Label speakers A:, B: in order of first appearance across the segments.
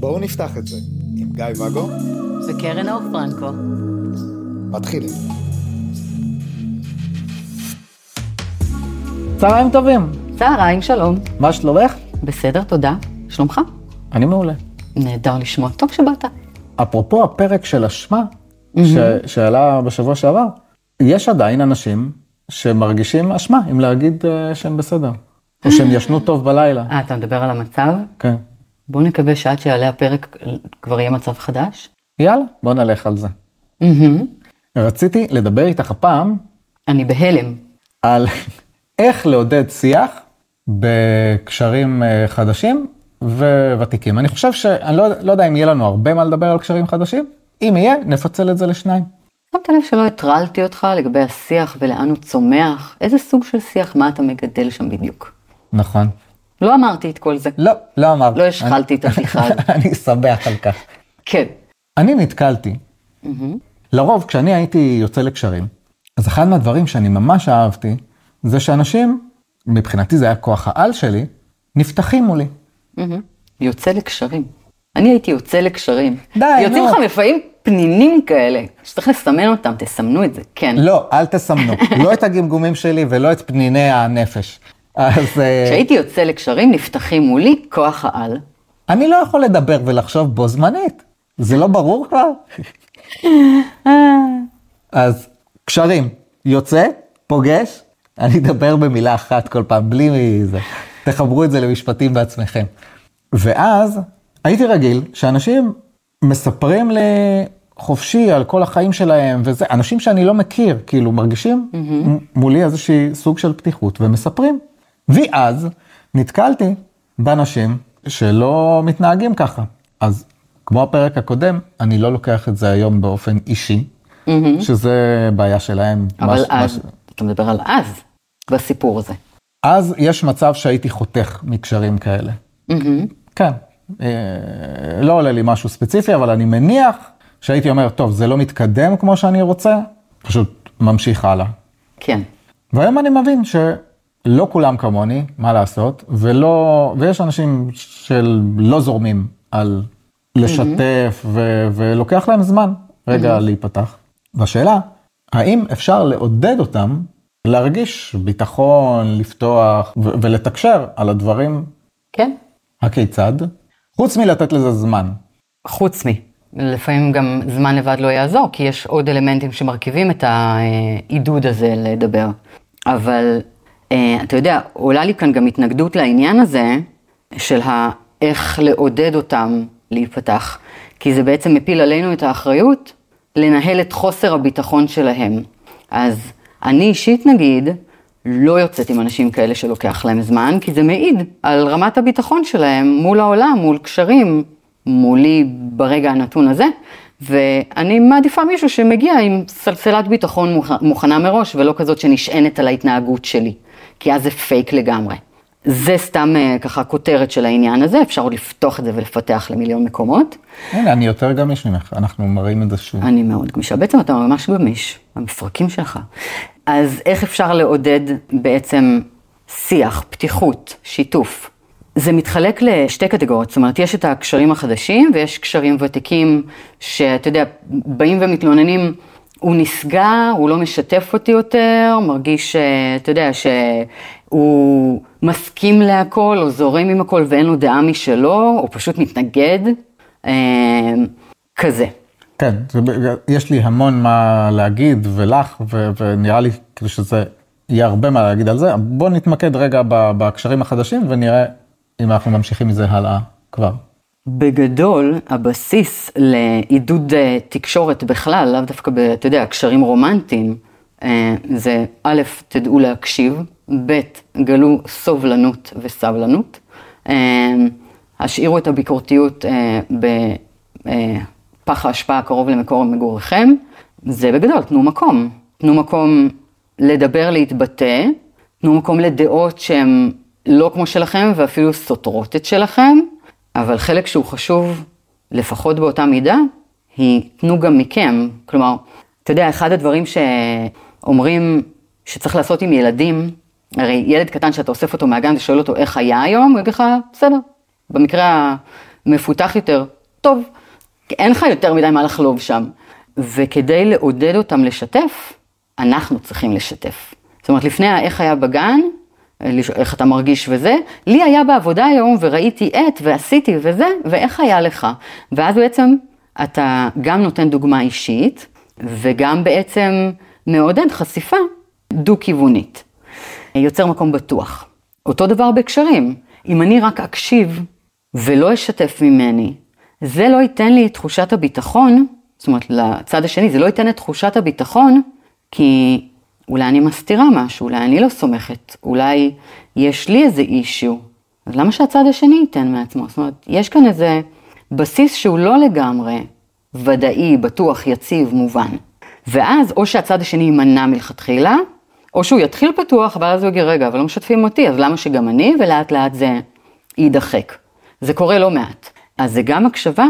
A: בואו נפתח את זה עם גיא ואגו
B: וקרן אור פרנקו.
A: מתחילים.
C: צהריים טובים,
B: צהריים, שלום.
C: מה שלומך?
B: בסדר, תודה. שלומך?
C: אני מעולה.
B: נהדר לשמוע. טוב שבאת.
C: אפרופו הפרק של אשמה, ש... שעלה בשבוע שעבר, יש עדיין אנשים שמרגישים אשמה אם להגיד uh, שהם בסדר, או שהם ישנו טוב בלילה.
B: אה, אתה מדבר על המצב?
C: כן.
B: בוא נקווה שעד שיעלה הפרק כבר יהיה מצב חדש.
C: יאללה, בוא נלך על זה. רציתי לדבר איתך הפעם
B: אני בהלם.
C: על איך לעודד שיח בקשרים אה, חדשים וותיקים. אני חושב שאני לא, לא יודע אם יהיה לנו הרבה מה לדבר על קשרים חדשים, אם יהיה, נפצל את זה לשניים.
B: שמת לב שלא הטרלתי אותך לגבי השיח ולאן הוא צומח? איזה סוג של שיח, מה אתה מגדל שם בדיוק?
C: נכון.
B: לא אמרתי את כל זה.
C: לא, לא אמרתי.
B: לא השחלתי את הבדיחה הזאת.
C: אני שמח על כך.
B: כן.
C: אני נתקלתי, לרוב כשאני הייתי יוצא לקשרים, אז אחד מהדברים שאני ממש אהבתי, זה שאנשים, מבחינתי זה היה כוח העל שלי, נפתחים מולי.
B: יוצא לקשרים. אני הייתי יוצא לקשרים.
C: די,
B: יוצאים
C: נו.
B: לך לפעמים פנינים כאלה, שצריך לסמן אותם, תסמנו את זה, כן.
C: לא, אל תסמנו, לא את הגמגומים שלי ולא את פניני הנפש. אז אה,
B: כשהייתי יוצא לקשרים, נפתחים מולי כוח העל.
C: אני לא יכול לדבר ולחשוב בו זמנית, זה לא ברור כבר? אז קשרים, יוצא, פוגש, אני אדבר במילה אחת כל פעם, בלי זה. תחברו את זה למשפטים בעצמכם. ואז הייתי רגיל שאנשים מספרים לי חופשי על כל החיים שלהם, וזה, אנשים שאני לא מכיר, כאילו מרגישים מ- מולי איזושהי סוג של פתיחות ומספרים. ואז נתקלתי באנשים שלא מתנהגים ככה. אז כמו הפרק הקודם, אני לא לוקח את זה היום באופן אישי, שזה בעיה שלהם.
B: אבל
C: מה ש- מה
B: אז,
C: ש-
B: אתה מדבר על אז, בסיפור הזה.
C: אז יש מצב שהייתי חותך מקשרים כאלה. כן, אה, לא עולה לי משהו ספציפי, אבל אני מניח שהייתי אומר, טוב, זה לא מתקדם כמו שאני רוצה, פשוט ממשיך הלאה.
B: כן.
C: והיום אני מבין שלא כולם כמוני, מה לעשות, ולא, ויש אנשים שלא זורמים על לשתף, ו, ולוקח להם זמן רגע להיפתח. והשאלה, האם אפשר לעודד אותם להרגיש ביטחון, לפתוח ו- ולתקשר על הדברים
B: כן.
C: הכיצד, חוץ מלתת לזה זמן.
B: חוץ מ... לפעמים גם זמן לבד לא יעזור, כי יש עוד אלמנטים שמרכיבים את העידוד הזה לדבר. אבל אה, אתה יודע, עולה לי כאן גם התנגדות לעניין הזה של ה- איך לעודד אותם להיפתח. כי זה בעצם מפיל עלינו את האחריות לנהל את חוסר הביטחון שלהם. אז אני אישית נגיד, לא יוצאת עם אנשים כאלה שלוקח להם זמן, כי זה מעיד על רמת הביטחון שלהם מול העולם, מול קשרים, מולי ברגע הנתון הזה, ואני מעדיפה מישהו שמגיע עם סלסלת ביטחון מוכ- מוכנה מראש, ולא כזאת שנשענת על ההתנהגות שלי, כי אז זה פייק לגמרי. זה סתם אה, ככה כותרת של העניין הזה, אפשר עוד לפתוח את זה ולפתח למיליון מקומות.
C: הנה, אני יותר גמיש ממך, אנחנו מראים את זה שוב.
B: אני מאוד גמישה, בעצם אתה ממש גמיש, המפרקים שלך. אז איך אפשר לעודד בעצם שיח, פתיחות, שיתוף? זה מתחלק לשתי קטגוריות, זאת אומרת, יש את הקשרים החדשים ויש קשרים ותיקים שאתה יודע, באים ומתלוננים, הוא נסגר, הוא לא משתף אותי יותר, מרגיש, אה, אתה יודע, שהוא מסכים להכל או זורם עם הכל ואין לו דעה משלו, או פשוט מתנגד, אה, כזה.
C: כן, זה, יש לי המון מה להגיד ולך, ו, ונראה לי כאילו שזה יהיה הרבה מה להגיד על זה. בוא נתמקד רגע ב- בקשרים החדשים ונראה אם אנחנו ממשיכים מזה הלאה כבר.
B: בגדול, הבסיס לעידוד אה, תקשורת בכלל, לאו דווקא, ב- אתה יודע, קשרים רומנטיים, אה, זה א', תדעו להקשיב, ב', גלו סובלנות וסבלנות, אה, השאירו את הביקורתיות אה, בפח האשפה הקרוב למקור מגוריכם, זה בגדול, תנו מקום. תנו מקום לדבר, להתבטא, תנו מקום לדעות שהן לא כמו שלכם ואפילו סותרות את שלכם, אבל חלק שהוא חשוב, לפחות באותה מידה, היא תנו גם מכם. כלומר, אתה יודע, אחד הדברים שאומרים שצריך לעשות עם ילדים, הרי ילד קטן שאתה אוסף אותו מהגן ושואל אותו איך היה היום, הוא יגיד לך, בסדר. במקרה המפותח יותר, טוב. אין לך יותר מדי מה לחלוב שם. וכדי לעודד אותם לשתף, אנחנו צריכים לשתף. זאת אומרת, לפני איך היה בגן, איך אתה מרגיש וזה, לי היה בעבודה היום וראיתי את ועשיתי וזה, ואיך היה לך. ואז בעצם אתה גם נותן דוגמה אישית, וגם בעצם מעודד חשיפה דו-כיוונית. יוצר מקום בטוח. אותו דבר בהקשרים. אם אני רק אקשיב ולא אשתף ממני, זה לא ייתן לי את תחושת הביטחון, זאת אומרת, לצד השני, זה לא ייתן את תחושת הביטחון, כי אולי אני מסתירה משהו, אולי אני לא סומכת, אולי יש לי איזה אישיו, אז למה שהצד השני ייתן מעצמו? זאת אומרת, יש כאן איזה בסיס שהוא לא לגמרי ודאי, בטוח, יציב, מובן. ואז או שהצד השני יימנע מלכתחילה, או שהוא יתחיל פתוח, אבל אז הוא יגיד, רגע, אבל לא משתפים אותי, אז למה שגם אני, ולאט לאט זה יידחק. זה קורה לא מעט. אז זה גם הקשבה,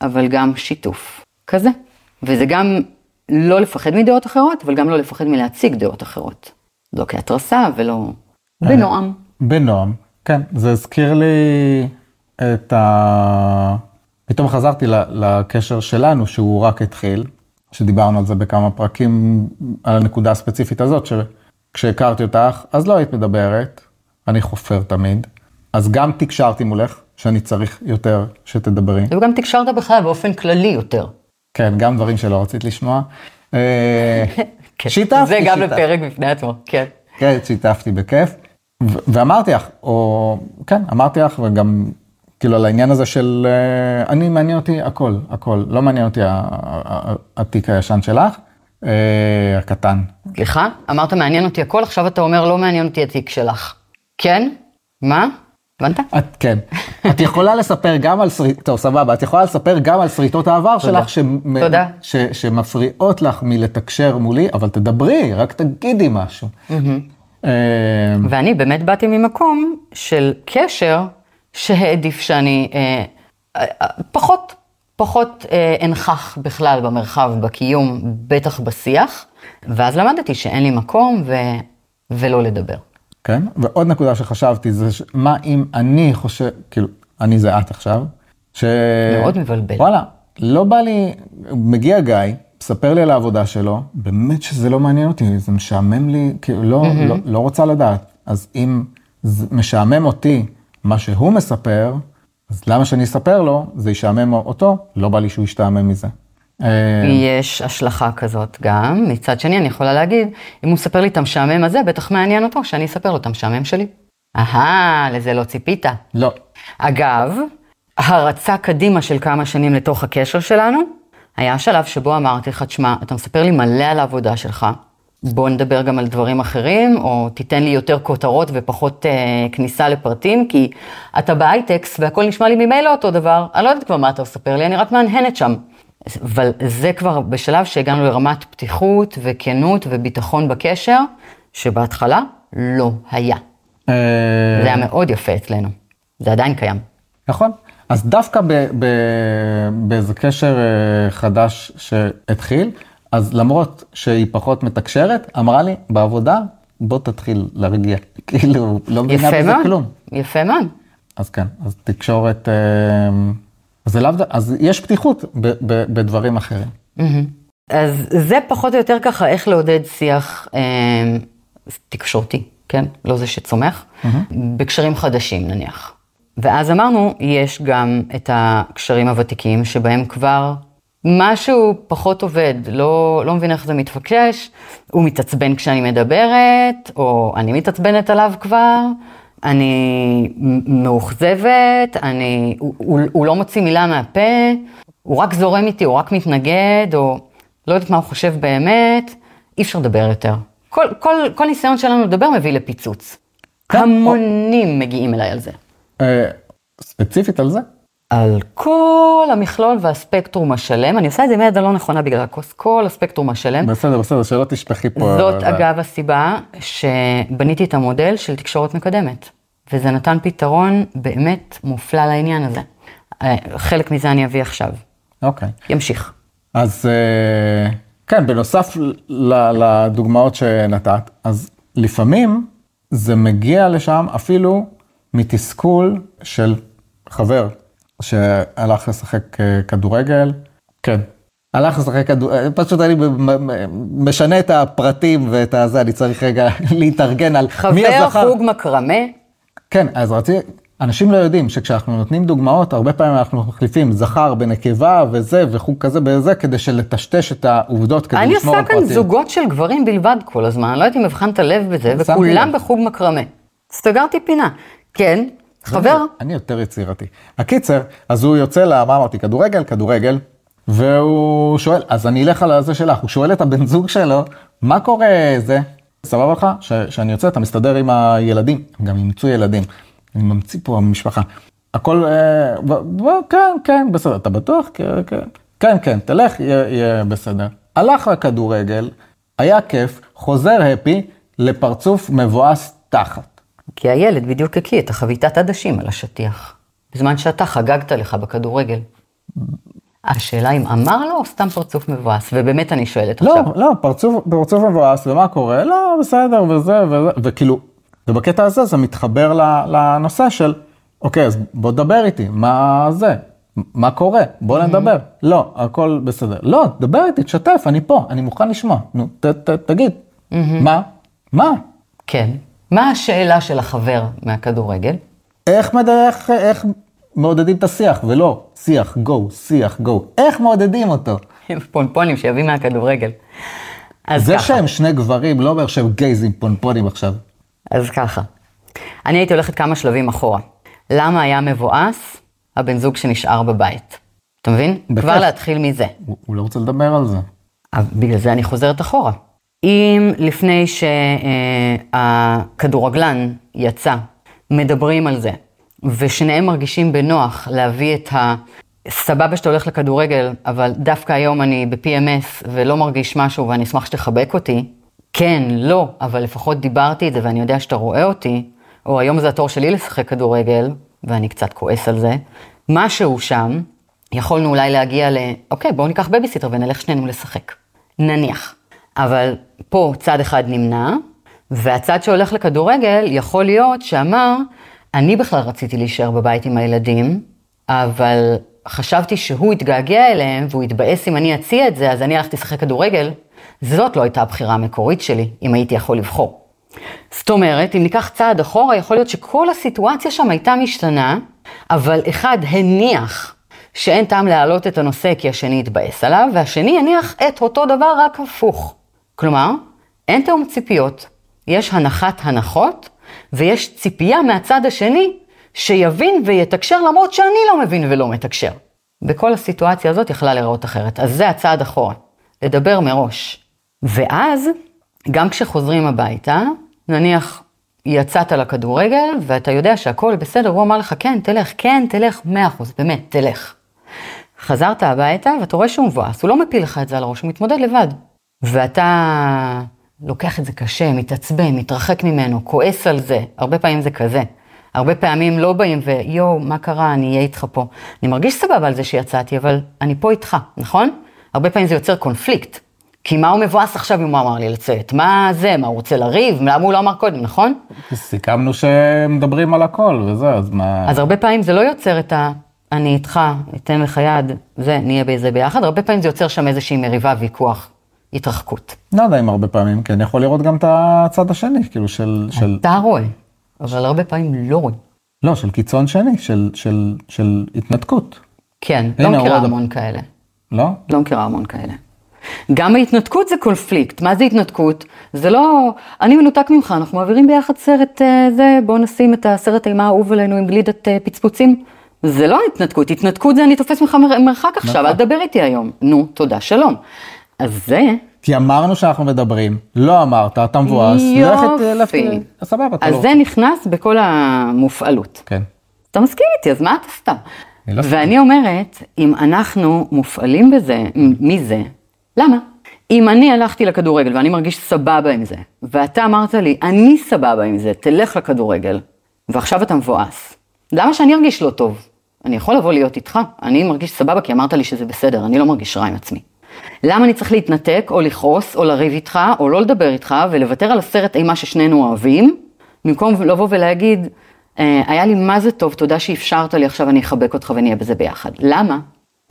B: אבל גם שיתוף. כזה. וזה גם לא לפחד מדעות אחרות, אבל גם לא לפחד מלהציג דעות אחרות. לא כהתרסה ולא... בנועם.
C: בנועם, כן. זה הזכיר לי את ה... פתאום חזרתי לקשר שלנו, שהוא רק התחיל, שדיברנו על זה בכמה פרקים, על הנקודה הספציפית הזאת, שכשהכרתי אותך, אז לא היית מדברת, אני חופר תמיד, אז גם תקשרתי מולך, שאני צריך יותר שתדברי.
B: וגם תקשרת בכלל באופן כללי יותר.
C: כן, גם דברים שלא רצית לשמוע.
B: אה, כן, שיתפתי, זה גם לפרק בפני עצמו, כן.
C: כן, שיתפתי בכיף. ואמרתי לך, או כן, אמרתי לך, וגם כאילו על העניין הזה של, אה, אני מעניין אותי הכל, הכל, לא מעניין אותי התיק הישן שלך, אה, הקטן.
B: סליחה? אמרת מעניין אותי הכל, עכשיו אתה אומר לא מעניין אותי התיק שלך. כן? מה? הבנת?
C: את, כן. את יכולה לספר גם על שריטות, טוב, סבבה, את יכולה לספר גם על שריטות העבר שלך, שמ...
B: תודה.
C: ש... שמפריעות לך מלתקשר מולי, אבל תדברי, רק תגידי משהו.
B: אה, ואני באמת באתי ממקום של קשר שהעדיף שאני אה, אה, פחות, פחות אנכח בכלל במרחב, בקיום, בטח בשיח, ואז למדתי שאין לי מקום ו... ולא לדבר.
C: כן? ועוד נקודה שחשבתי זה ש... מה אם אני חושב, כאילו, אני זה את עכשיו, ש...
B: מאוד מבלבל.
C: וואלה, לא בא לי, מגיע גיא, מספר לי על העבודה שלו, באמת שזה לא מעניין אותי, זה משעמם לי, כאילו, לא, mm-hmm. לא, לא רוצה לדעת. אז אם משעמם אותי מה שהוא מספר, אז למה שאני אספר לו, זה ישעמם אותו, לא בא לי שהוא ישתעמם מזה.
B: אה, יש השלכה כזאת גם. מצד שני, אני יכולה להגיד, אם הוא מספר לי את המשעמם הזה, בטח מעניין אותו שאני אספר לו את המשעמם שלי. אהה, לזה לא ציפית.
C: לא.
B: אגב, הרצה קדימה של כמה שנים לתוך הקשר שלנו, היה שלב שבו אמרתי לך, תשמע, אתה מספר לי מלא על העבודה שלך, בוא נדבר גם על דברים אחרים, או תיתן לי יותר כותרות ופחות אה, כניסה לפרטים, כי אתה בהייטקס והכל נשמע לי ממילא אותו דבר, אני לא יודעת כבר מה אתה מספר לי, אני רק מהנהנת שם. אבל זה כבר בשלב שהגענו לרמת פתיחות וכנות וביטחון בקשר, שבהתחלה לא היה. אה, זה היה מאוד יפה אצלנו, זה עדיין קיים.
C: נכון. אז דווקא באיזה קשר אה, חדש שהתחיל, אז למרות שהיא פחות מתקשרת, אמרה לי, בעבודה, בוא תתחיל להרגיע. כאילו, לא מבינה בזה כלום.
B: יפה מאוד.
C: אז כן, אז תקשורת... אז, לאו, אז יש פתיחות ב, ב, בדברים אחרים.
B: אז זה פחות או יותר ככה איך לעודד שיח אה, תקשורתי, כן? לא זה שצומח, בקשרים חדשים נניח. ואז אמרנו, יש גם את הקשרים הוותיקים שבהם כבר משהו פחות עובד, לא, לא מבין איך זה מתפקשש, הוא מתעצבן כשאני מדברת, או אני מתעצבנת עליו כבר, אני מאוכזבת, אני, הוא, הוא, הוא לא מוציא מילה מהפה, הוא רק זורם איתי, הוא רק מתנגד, או לא יודעת מה הוא חושב באמת, אי אפשר לדבר יותר. כל, כל, כל ניסיון שלנו לדבר מביא לפיצוץ. כן. המונים. מגיעים אליי על זה.
C: אה, ספציפית על זה?
B: על כל המכלול והספקטרום השלם, אני עושה את זה מיד הלא נכונה בגלל הכוס, כל הספקטרום השלם.
C: בסדר, בסדר, שלא תשפכי פה.
B: זאת אגב הסיבה שבניתי את המודל של תקשורת מקדמת, וזה נתן פתרון באמת מופלא לעניין הזה. אה, חלק מזה אני אביא עכשיו.
C: אוקיי.
B: ימשיך.
C: אז אה, כן, בנוסף לדוגמאות שנתת, אז לפעמים זה מגיע לשם אפילו מתסכול של חבר שהלך לשחק אה, כדורגל, כן. הלך לשחק כדורגל, פשוט אני משנה את הפרטים ואת הזה, אני צריך רגע להתארגן על מי
B: חבר
C: הזכר.
B: חוג מקרמה,
C: כן, אז רציתי, אנשים לא יודעים שכשאנחנו נותנים דוגמאות, הרבה פעמים אנחנו מחליפים זכר בנקבה וזה וחוג כזה בזה, כדי שלטשטש את העובדות, כדי
B: אני
C: לשמור
B: עושה
C: על
B: כאן
C: פרטים.
B: זוגות של גברים בלבד כל הזמן, אני לא יודעת אם הבחנת לב בזה, וכולם. בחוג מקרמה. סגרתי פינה. כן, חבר,
C: אני, אני יותר יצירתי. הקיצר, אז הוא יוצא ל... מה אמרתי? כדורגל? כדורגל. והוא שואל, אז אני אלך על זה שלך, הוא שואל את הבן זוג שלו, מה קורה זה? סבבה לך? שאני יוצא, אתה מסתדר עם הילדים, גם אימצו ילדים. אני ממציא פה משפחה. הכל, אה, כן, כן, בסדר, אתה בטוח? כן, כן, כן, כן, תלך, יהיה, יהיה בסדר. הלך לכדורגל, היה כיף, חוזר הפי לפרצוף מבואס תחת.
B: כי הילד בדיוק הקיא את החביתת עדשים על השטיח, בזמן שאתה חגגת לך בכדורגל. השאלה אם אמר לו או סתם פרצוף מבואס, ובאמת אני שואלת
C: לא,
B: עכשיו.
C: לא, פרצוף, פרצוף מבואס, ומה קורה? לא, בסדר, וזה, וזה, וכאילו, ובקטע הזה זה מתחבר לנושא של, אוקיי, אז בוא תדבר איתי, מה זה? מה קורה? בוא נדבר. לא, הכל בסדר. לא, דבר איתי, תשתף, אני פה, אני מוכן לשמוע. נו, ת, ת, תגיד, מה? מה?
B: כן. מה השאלה של החבר מהכדורגל?
C: איך, מד... איך, מעודדים את השיח, ולא שיח, גו, שיח, גו. איך מעודדים אותו?
B: פונפונים שיביא מהכדורגל. אז
C: זה
B: ככה.
C: שהם שני גברים לא אומר שהם גייזים פונפונים עכשיו.
B: אז ככה, אני הייתי הולכת כמה שלבים אחורה. למה היה מבואס הבן זוג שנשאר בבית? אתה מבין?
C: בכיף.
B: כבר להתחיל מזה.
C: הוא, הוא לא רוצה לדבר על זה.
B: אבל בגלל זה אני חוזרת אחורה. אם לפני שהכדורגלן יצא, מדברים על זה, ושניהם מרגישים בנוח להביא את ה... סבבה שאתה הולך לכדורגל, אבל דווקא היום אני ב-PMS ולא מרגיש משהו ואני אשמח שתחבק אותי, כן, לא, אבל לפחות דיברתי את זה ואני יודע שאתה רואה אותי, או היום זה התור שלי לשחק כדורגל, ואני קצת כועס על זה, משהו שם, יכולנו אולי להגיע ל... אוקיי, בואו ניקח בייביסיטר ונלך שנינו לשחק. נניח. אבל פה צד אחד נמנע, והצד שהולך לכדורגל יכול להיות שאמר, אני בכלל רציתי להישאר בבית עם הילדים, אבל חשבתי שהוא יתגעגע אליהם והוא יתבאס אם אני אציע את זה, אז אני הלכתי לשחק כדורגל. זאת לא הייתה הבחירה המקורית שלי, אם הייתי יכול לבחור. זאת אומרת, אם ניקח צעד אחורה, יכול להיות שכל הסיטואציה שם הייתה משתנה, אבל אחד הניח שאין טעם להעלות את הנושא כי השני יתבאס עליו, והשני הניח את אותו דבר רק הפוך. כלומר, אין תאום ציפיות, יש הנחת הנחות, ויש ציפייה מהצד השני שיבין ויתקשר למרות שאני לא מבין ולא מתקשר. בכל הסיטואציה הזאת יכלה להיראות אחרת. אז זה הצעד אחורה, לדבר מראש. ואז, גם כשחוזרים הביתה, נניח יצאת לכדורגל ואתה יודע שהכל בסדר, הוא אמר לך כן, תלך, כן, תלך, מאה אחוז, באמת, תלך. חזרת הביתה ואתה רואה שהוא מבואס, הוא לא מפיל לך את זה על הראש, הוא מתמודד לבד. ואתה לוקח את זה קשה, מתעצבן, מתרחק ממנו, כועס על זה, הרבה פעמים זה כזה. הרבה פעמים לא באים ויואו, מה קרה, אני אהיה איתך פה. אני מרגיש סבבה על זה שיצאתי, אבל אני פה איתך, נכון? הרבה פעמים זה יוצר קונפליקט. כי מה הוא מבואס עכשיו אם הוא אמר לי לצאת? מה זה? מה, הוא רוצה לריב? למה הוא לא אמר קודם, נכון?
C: סיכמנו שמדברים על הכל וזה, אז מה...
B: אז הרבה פעמים זה לא יוצר את ה... אני איתך, אתן לך יד, זה, נהיה בזה ביחד. הרבה פעמים זה יוצר שם איזושהי מריבה, ויכוח, התרחקות.
C: לא יודע אם הרבה פעמים, כי אני יכול לראות גם את הצד השני, כאילו של... של...
B: אתה רואה, אבל הרבה פעמים לא רואים.
C: לא, של קיצון שני, של, של, של התנתקות.
B: כן, לא מכירה המון כאלה.
C: לא?
B: לא מכירה המון כאלה. גם ההתנתקות זה קונפליקט. מה זה התנתקות? זה לא, אני מנותק ממך, אנחנו מעבירים ביחד סרט אה, זה, בואו נשים את הסרט אימה האהוב עלינו עם גלידת אה, פצפוצים. זה לא התנתקות, התנתקות זה אני תופס ממך מר- מרחק עכשיו. אל תדבר איתי היום. נו, תודה, שלום. אז זה,
C: כי אמרנו שאנחנו מדברים, לא אמרת, אתה מבואס. לך
B: יופי.
C: את- סבבה, אתה
B: אז
C: לא...
B: זה נכנס בכל המופעלות.
C: כן.
B: אתה מסכים איתי, אז מה אתה סתם?
C: לא.
B: ואני אומרת, אם אנחנו מופעלים בזה, מזה, למה? אם אני הלכתי לכדורגל ואני מרגיש סבבה עם זה, ואתה אמרת לי, אני סבבה עם זה, תלך לכדורגל, ועכשיו אתה מבואס, למה שאני ארגיש לא טוב? אני יכול לבוא להיות איתך, אני מרגיש סבבה כי אמרת לי שזה בסדר, אני לא מרגיש רע עם עצמי. למה אני צריך להתנתק, או לכעוס, או לריב איתך, או לא לדבר איתך, ולוותר על הסרט אימה ששנינו אוהבים, במקום לבוא ולהגיד, אה, היה לי מה זה טוב, תודה שאפשרת לי, עכשיו אני אחבק אותך ונהיה בזה ביחד. למה?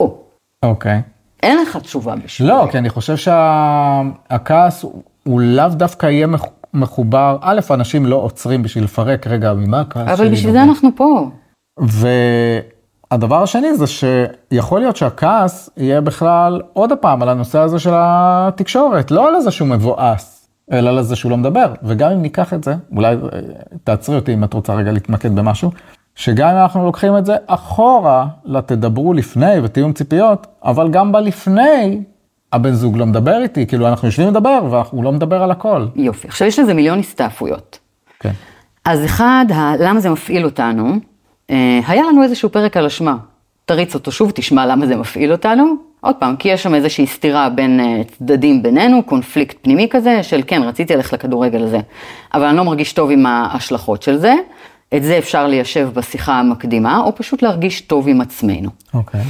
B: או,
C: אוקיי.
B: אין לך תשובה בשביל
C: לא, כי אני חושב שהכעס הוא לאו דווקא יהיה מח- מחובר, א', אנשים לא עוצרים בשביל לפרק, רגע, ממה הכעס שלי?
B: אבל בשביל זה
C: נובע?"
B: אנחנו פה.
C: והדבר השני זה שיכול להיות שהכעס יהיה בכלל עוד פעם על הנושא הזה של התקשורת, לא על איזה שהוא מבואס, אלא על איזה שהוא לא מדבר. וגם אם ניקח את זה, אולי אה, תעצרי אותי אם את רוצה רגע להתמקד במשהו, שגם אם אנחנו לוקחים את זה אחורה לתדברו לפני ותיאום ציפיות, אבל גם בלפני, הבן זוג לא מדבר איתי, כאילו אנחנו יושבים לדבר והוא לא מדבר על הכל.
B: יופי. עכשיו יש לזה מיליון הסתעפויות.
C: כן.
B: אז אחד, ה- למה זה מפעיל אותנו, היה לנו איזשהו פרק על אשמה. תריץ אותו שוב, תשמע למה זה מפעיל אותנו. עוד פעם, כי יש שם איזושהי סתירה בין אה, צדדים בינינו, קונפליקט פנימי כזה, של כן, רציתי ללכת לכדורגל הזה, אבל אני לא מרגיש טוב עם ההשלכות של זה. את זה אפשר ליישב בשיחה המקדימה, או פשוט להרגיש טוב עם עצמנו.
C: אוקיי.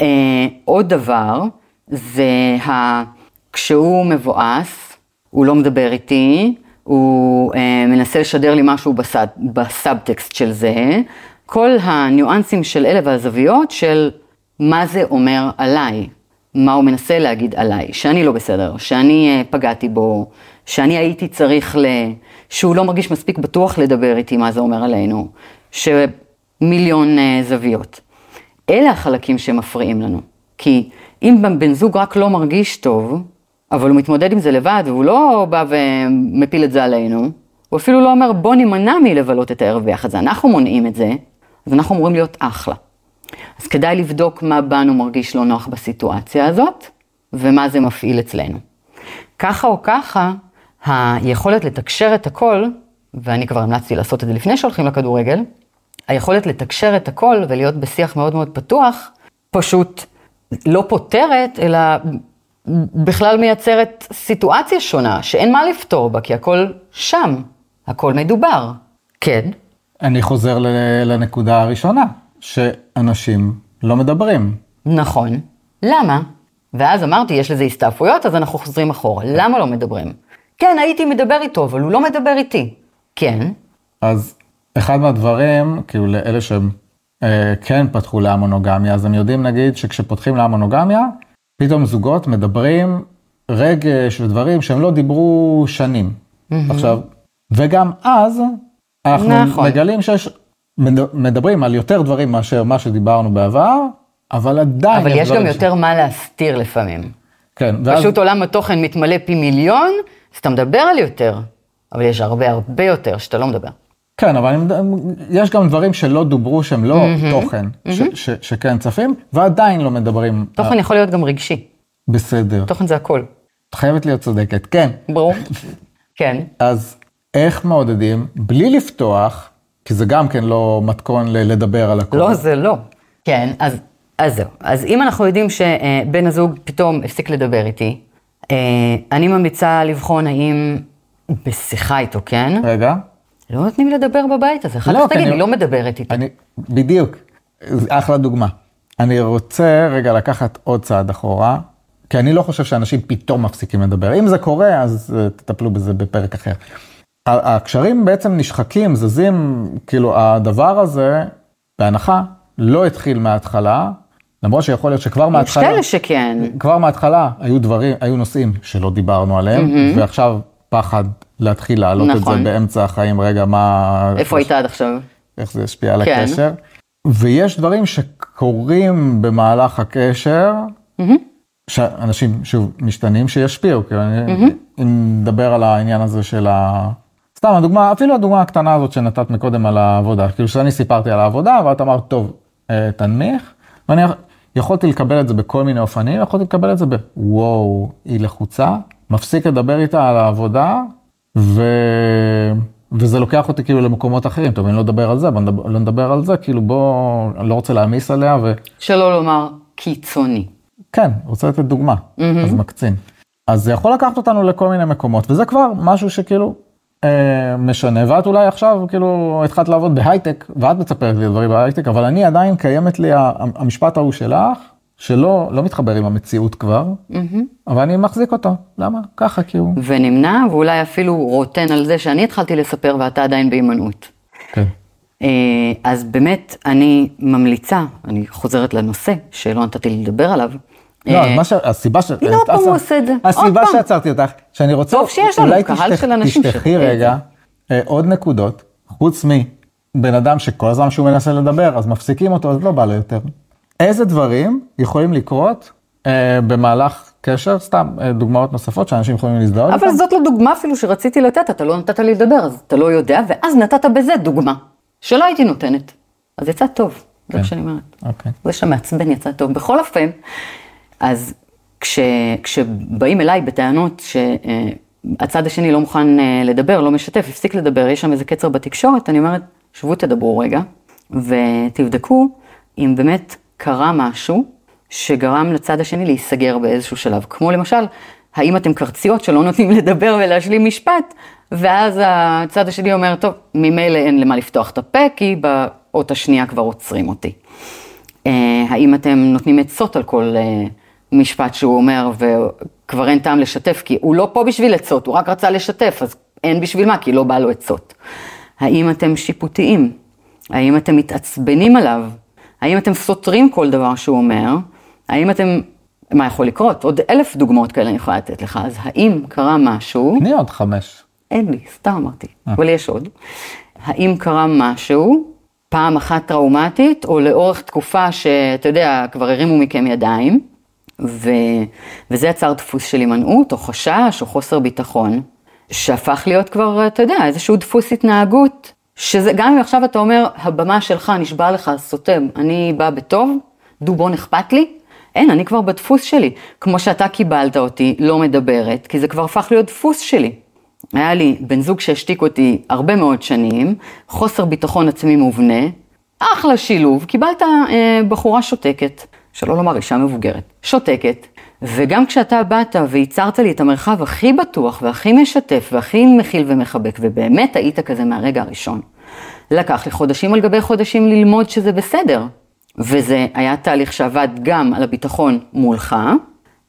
B: אה, עוד דבר, זה ה... כשהוא מבואס, הוא לא מדבר איתי, הוא אה, מנסה לשדר לי משהו בסד, בסאבטקסט של זה, כל הניואנסים של אלה והזוויות של מה זה אומר עליי, מה הוא מנסה להגיד עליי, שאני לא בסדר, שאני אה, פגעתי בו, שאני הייתי צריך ל... שהוא לא מרגיש מספיק בטוח לדבר איתי מה זה אומר עלינו, שמיליון אה, זוויות. אלה החלקים שמפריעים לנו. כי אם בן זוג רק לא מרגיש טוב, אבל הוא מתמודד עם זה לבד, והוא לא בא ומפיל את זה עלינו, הוא אפילו לא אומר בוא נימנע מלבלות את הערב ביחד, זה אנחנו מונעים את זה, אז אנחנו אמורים להיות אחלה. אז כדאי לבדוק מה בנו מרגיש לא נוח בסיטואציה הזאת, ומה זה מפעיל אצלנו. ככה או ככה, היכולת לתקשר את הכל, ואני כבר המלצתי לעשות את זה לפני שהולכים לכדורגל, היכולת לתקשר את הכל ולהיות בשיח מאוד מאוד פתוח, פשוט לא פותרת, אלא בכלל מייצרת סיטואציה שונה, שאין מה לפתור בה, כי הכל שם, הכל מדובר. כן,
C: אני חוזר לנקודה הראשונה, שאנשים לא מדברים.
B: נכון. למה? ואז אמרתי, יש לזה הסתעפויות, אז אנחנו חוזרים אחורה. למה לא מדברים? כן, הייתי מדבר איתו, אבל הוא לא מדבר איתי. כן,
C: אז אחד מהדברים, כאילו לאלה שהם אה, כן פתחו להמונוגמיה, אז הם יודעים נגיד שכשפותחים להמונוגמיה, פתאום זוגות מדברים רגש ודברים שהם לא דיברו שנים. עכשיו, וגם אז אנחנו
B: נכון.
C: מגלים שיש, מד- מדברים על יותר דברים מאשר מה שדיברנו בעבר, אבל עדיין
B: אבל יש
C: דברים
B: גם
C: ש-
B: יותר מה להסתיר לפעמים.
C: כן, ואז,
B: פשוט עולם התוכן מתמלא פי מיליון, אז אתה מדבר על יותר, אבל יש הרבה הרבה יותר שאתה לא מדבר.
C: כן, אבל יש גם דברים שלא דוברו שהם לא תוכן, ש, ש, שכן צפים, ועדיין לא מדברים.
B: תוכן יכול להיות גם רגשי,
C: בסדר.
B: תוכן זה הכל.
C: את חייבת להיות צודקת, כן.
B: ברור? כן.
C: אז איך מעודדים, בלי לפתוח, כי זה גם כן לא מתכון לדבר על הכל.
B: לא, זה לא. כן, אז, אז זהו. אז אם אנחנו יודעים שבן הזוג פתאום הפסיק לדבר איתי, אה, אני ממליצה לבחון האם בשיחה איתו, כן?
C: רגע,
B: לא נותנים לדבר בבית הזה. אחר
C: לא,
B: כך תגיד,
C: אני-
B: היא לא מדברת איתי.
C: אני, בדיוק, אחלה דוגמה. אני רוצה רגע לקחת עוד צעד אחורה, כי אני לא חושב שאנשים פתאום מפסיקים לדבר. אם זה קורה, אז אה, תטפלו בזה בפרק אחר. הקשרים בעצם נשחקים, זזים, כאילו הדבר הזה, בהנחה, לא התחיל מההתחלה, למרות שיכול להיות שכבר
B: יש
C: מההתחלה...
B: כאלה שכן.
C: כבר מההתחלה היו דברים, היו נושאים שלא דיברנו עליהם, ועכשיו פחד להתחיל להעלות את
B: נכון.
C: זה באמצע החיים, רגע, מה...
B: איפה היית עד עכשיו?
C: איך זה ישפיע על
B: כן.
C: הקשר. ויש דברים שקורים במהלך הקשר, שאנשים, שוב, משתנים שישפיעו, כאילו, אני- אם נדבר על העניין הזה של ה... סתם, הדוגמה, אפילו הדוגמה הקטנה הזאת שנתת מקודם על העבודה, כאילו שאני סיפרתי על העבודה, ואת אמרת, טוב, אה, תנמיך, ואני יכולתי לקבל את זה בכל מיני אופנים, יכולתי לקבל את זה בוואו, היא לחוצה, מפסיק לדבר איתה על העבודה, ו... וזה לוקח אותי כאילו למקומות אחרים, טוב, אני לא אדבר על זה, בוא נדבר, לא נדבר על זה, כאילו בוא, אני לא רוצה להעמיס עליה, ו...
B: שלא לומר קיצוני.
C: כן, רוצה לתת דוגמה, אז מקצין. אז זה יכול לקחת אותנו לכל מיני מקומות, וזה כבר משהו שכאילו משנה, ואת אולי עכשיו כאילו התחלת לעבוד בהייטק, ואת מספרת לי דברים בהייטק, אבל אני עדיין קיימת לי המשפט ההוא שלך, שלא לא מתחבר עם המציאות כבר, אבל אני מחזיק אותו. למה? ככה, כי הוא...
B: ונמנע, ואולי אפילו רוטן על זה שאני התחלתי לספר ואתה עדיין בהימנעות.
C: כן.
B: אה, אז באמת, אני ממליצה, אני חוזרת לנושא שלא נתתי לדבר עליו.
C: לא,
B: אה,
C: אז מה ש... הסיבה ש...
B: הנה, עוד פעם הוא עושה את זה.
C: הסיבה. שעצרתי אותך, שאני רוצה...
B: טוב שיש לנו
C: אולי
B: קהל של אנשים
C: תשתחי
B: שרואה את
C: רגע אה, עוד נקודות, חוץ מבן אדם שכל הזמן שהוא מנסה לדבר, אז מפסיקים אותו, אז לא בא לו יותר. איזה דברים יכולים לקרות אה, במהלך קשר, סתם אה, דוגמאות נוספות שאנשים יכולים להזדהות
B: אבל
C: איתן?
B: זאת לא דוגמה אפילו שרציתי לתת, אתה לא נתת לי לדבר, אז אתה לא יודע, ואז נתת בזה דוגמה, שלא הייתי נותנת. אז יצא טוב, זה
C: כן.
B: מה שאני אומרת.
C: אוקיי.
B: זה שמעצבן יצא טוב. בכל אופן, אז כש, כשבאים אליי בטענות שהצד השני לא מוכן אה, לדבר, לא משתף, הפסיק לדבר, יש שם איזה קצר בתקשורת, אני אומרת, שבו תדברו רגע, ותבדקו אם באמת קרה משהו שגרם לצד השני להיסגר באיזשהו שלב. כמו למשל, האם אתם קרציות שלא נותנים לדבר ולהשלים משפט, ואז הצד השני אומר, טוב, ממילא אין למה לפתוח את הפה, כי באות השנייה כבר עוצרים אותי. אה, האם אתם נותנים עצות על כל אה, משפט שהוא אומר, וכבר אין טעם לשתף, כי הוא לא פה בשביל עצות, הוא רק רצה לשתף, אז אין בשביל מה, כי לא בא לו עצות. האם אתם שיפוטיים? האם אתם מתעצבנים עליו? האם אתם סותרים כל דבר שהוא אומר? האם אתם, מה יכול לקרות? עוד אלף דוגמאות כאלה אני יכולה לתת לך, אז האם קרה משהו?
C: תני עוד חמש.
B: אין לי, סתם אמרתי, אבל יש עוד. האם קרה משהו, פעם אחת טראומטית, או לאורך תקופה שאתה יודע, כבר הרימו מכם ידיים, ו... וזה יצר דפוס של הימנעות, או חשש, או חוסר ביטחון, שהפך להיות כבר, אתה יודע, איזשהו דפוס התנהגות, שזה, גם אם עכשיו אתה אומר, הבמה שלך נשבע לך, סותם, אני באה בטוב, דובון אכפת לי, אין, אני כבר בדפוס שלי. כמו שאתה קיבלת אותי, לא מדברת, כי זה כבר הפך להיות דפוס שלי. היה לי בן זוג שהשתיק אותי הרבה מאוד שנים, חוסר ביטחון עצמי מובנה, אחלה שילוב, קיבלת אה, בחורה שותקת, שלא לומר אישה מבוגרת, שותקת, וגם כשאתה באת וייצרת לי את המרחב הכי בטוח והכי משתף והכי מכיל ומחבק, ובאמת היית כזה מהרגע הראשון, לקח לי חודשים על גבי חודשים ללמוד שזה בסדר. וזה היה תהליך שעבד גם על הביטחון מולך,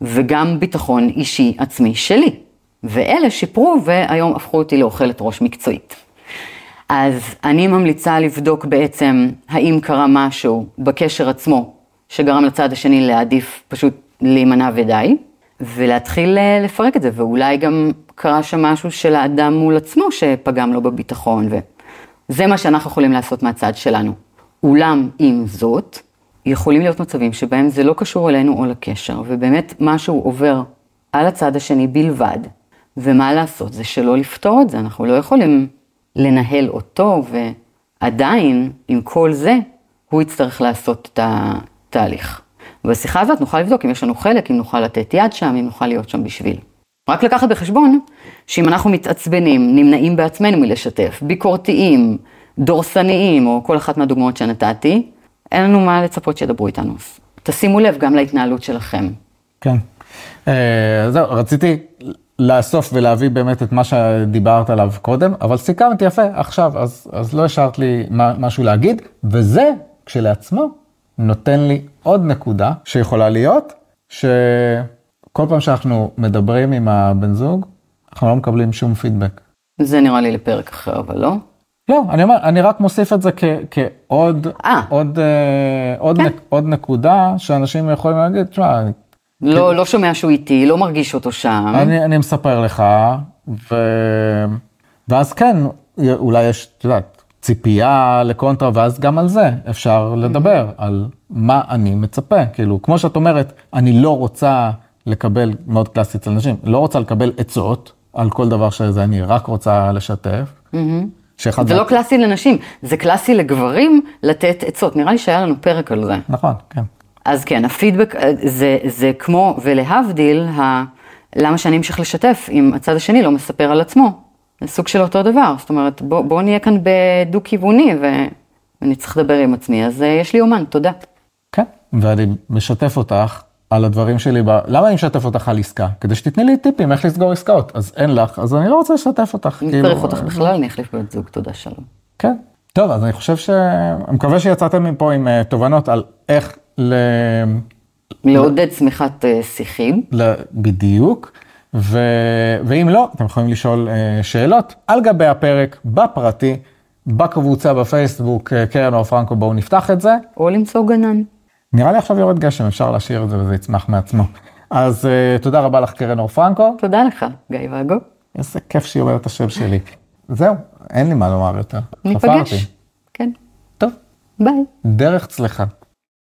B: וגם ביטחון אישי עצמי שלי. ואלה שיפרו והיום הפכו אותי לאוכלת ראש מקצועית. אז אני ממליצה לבדוק בעצם האם קרה משהו בקשר עצמו שגרם לצד השני להעדיף פשוט להימנע ודי, ולהתחיל אה, לפרק את זה, ואולי גם קרה שם משהו של האדם מול עצמו שפגם לו בביטחון, וזה מה שאנחנו יכולים לעשות מהצד שלנו. אולם עם זאת, יכולים להיות מצבים שבהם זה לא קשור אלינו או לקשר, ובאמת משהו עובר על הצד השני בלבד, ומה לעשות? זה שלא לפתור את זה, אנחנו לא יכולים לנהל אותו, ועדיין, עם כל זה, הוא יצטרך לעשות את התהליך. בשיחה הזאת נוכל לבדוק אם יש לנו חלק, אם נוכל לתת יד שם, אם נוכל להיות שם בשביל. רק לקחת בחשבון שאם אנחנו מתעצבנים, נמנעים בעצמנו מלשתף, ביקורתיים, דורסניים, או כל אחת מהדוגמאות שנתתי, אין לנו מה לצפות שידברו איתנו. תשימו לב גם להתנהלות שלכם.
C: כן. אה, זהו, רציתי לאסוף ולהביא באמת את מה שדיברת עליו קודם, אבל סיכמת יפה עכשיו, אז, אז לא השארת לי משהו להגיד, וזה כשלעצמו נותן לי עוד נקודה שיכולה להיות, שכל פעם שאנחנו מדברים עם הבן זוג, אנחנו לא מקבלים שום פידבק.
B: זה נראה לי לפרק אחר, אבל לא?
C: לא, אני אומר, אני רק מוסיף את זה כ, כעוד
B: אה.
C: עוד, אה, עוד,
B: כן.
C: נק, עוד נקודה שאנשים יכולים להגיד, תשמע,
B: לא, לא שומע שהוא איתי, לא מרגיש אותו שם.
C: אני, אני מספר לך, ו... ואז כן, אולי יש, את יודעת, ציפייה לקונטרה, ואז גם על זה אפשר לדבר, על מה אני מצפה. כאילו, כמו שאת אומרת, אני לא רוצה לקבל, מאוד קלאסי אצל נשים, לא רוצה לקבל עצות על כל דבר שזה, אני רק רוצה לשתף. שאחד
B: זה
C: מה-
B: לא קלאסי לנשים, זה קלאסי לגברים לתת עצות. נראה לי שהיה לנו פרק על זה.
C: נכון, כן.
B: אז כן, הפידבק אה, זה, זה כמו, ולהבדיל, ה... למה שאני אמשיך לשתף אם הצד השני לא מספר על עצמו? זה סוג של אותו דבר, זאת אומרת, בוא, בוא נהיה כאן בדו-כיווני ואני צריך לדבר עם עצמי, אז אה, יש לי אומן, תודה.
C: כן, ואני משתף אותך על הדברים שלי, ב... למה אני משתף אותך על עסקה? כדי שתתני לי טיפים איך לסגור עסקאות. אז אין לך, אז אני לא רוצה לשתף אותך.
B: אם
C: כאילו,
B: צריך אותך בכלל, אני אחליף בת זוג, תודה, שלום.
C: כן. טוב, אז אני חושב ש... אני מקווה שיצאתם מפה עם אה, תובנות על איך ל...
B: לעודד צמיחת אה, שיחים.
C: ל- בדיוק, ו... ואם לא, אתם יכולים לשאול אה, שאלות על גבי הפרק, בפרטי, בקבוצה בפייסבוק, אה, קרן אור פרנקו, בואו נפתח את זה.
B: או למצוא גנן.
C: נראה לי עכשיו יורד גשם, אפשר להשאיר את זה וזה יצמח מעצמו. אז אה, תודה רבה לך, קרן אור פרנקו,
B: תודה לך, גיא ואגו.
C: איזה כיף שהיא אומרת את השם שלי. זהו, אין לי מה לומר יותר.
B: ניפגש. כן.
C: טוב,
B: ביי.
C: דרך צלחה.